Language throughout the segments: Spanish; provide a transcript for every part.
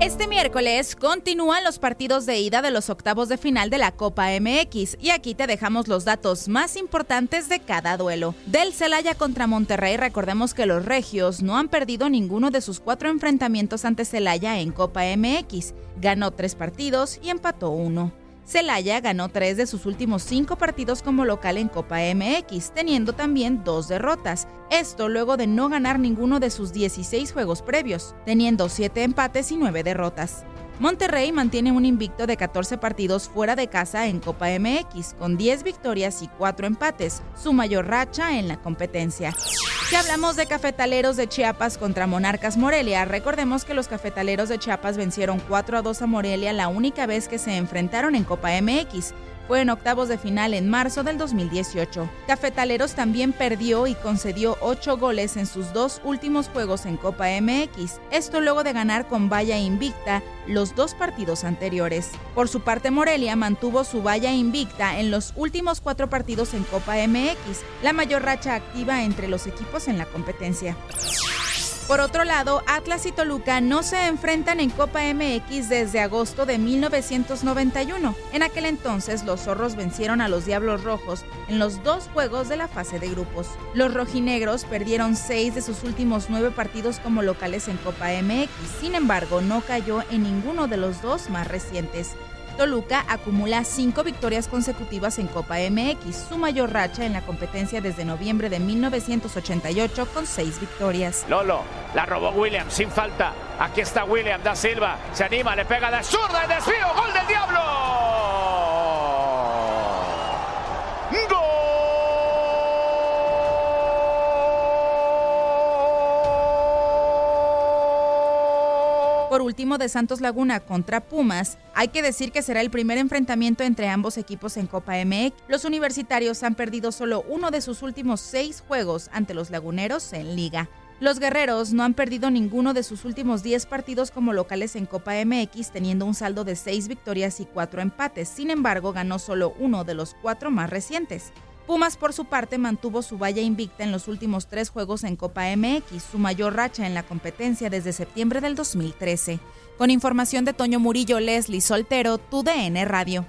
Este miércoles continúan los partidos de ida de los octavos de final de la Copa MX y aquí te dejamos los datos más importantes de cada duelo. Del Celaya contra Monterrey, recordemos que los regios no han perdido ninguno de sus cuatro enfrentamientos ante Celaya en Copa MX. Ganó tres partidos y empató uno. Celaya ganó tres de sus últimos cinco partidos como local en Copa MX, teniendo también dos derrotas. Esto luego de no ganar ninguno de sus 16 juegos previos, teniendo siete empates y nueve derrotas. Monterrey mantiene un invicto de 14 partidos fuera de casa en Copa MX, con 10 victorias y 4 empates, su mayor racha en la competencia. Si hablamos de cafetaleros de Chiapas contra Monarcas Morelia, recordemos que los cafetaleros de Chiapas vencieron 4 a 2 a Morelia la única vez que se enfrentaron en Copa MX. Fue en octavos de final en marzo del 2018. Cafetaleros también perdió y concedió 8 goles en sus dos últimos juegos en Copa MX, esto luego de ganar con valla invicta los dos partidos anteriores. Por su parte, Morelia mantuvo su valla invicta en los últimos cuatro partidos en Copa MX, la mayor racha activa entre los equipos en la competencia. Por otro lado, Atlas y Toluca no se enfrentan en Copa MX desde agosto de 1991. En aquel entonces, los zorros vencieron a los Diablos Rojos en los dos juegos de la fase de grupos. Los rojinegros perdieron seis de sus últimos nueve partidos como locales en Copa MX, sin embargo, no cayó en ninguno de los dos más recientes. Toluca acumula cinco victorias consecutivas en Copa MX, su mayor racha en la competencia desde noviembre de 1988 con seis victorias. Lolo, la robó William sin falta. Aquí está William da Silva. Se anima, le pega de zurda el desvío. Gol del Diablo. Por último, de Santos Laguna contra Pumas, hay que decir que será el primer enfrentamiento entre ambos equipos en Copa MX. Los universitarios han perdido solo uno de sus últimos seis juegos ante los laguneros en liga. Los guerreros no han perdido ninguno de sus últimos 10 partidos como locales en Copa MX, teniendo un saldo de 6 victorias y 4 empates. Sin embargo, ganó solo uno de los cuatro más recientes. Pumas, por su parte, mantuvo su valla invicta en los últimos tres juegos en Copa MX, su mayor racha en la competencia desde septiembre del 2013. Con información de Toño Murillo, Leslie Soltero, tu DN Radio.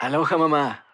Aloha mamá.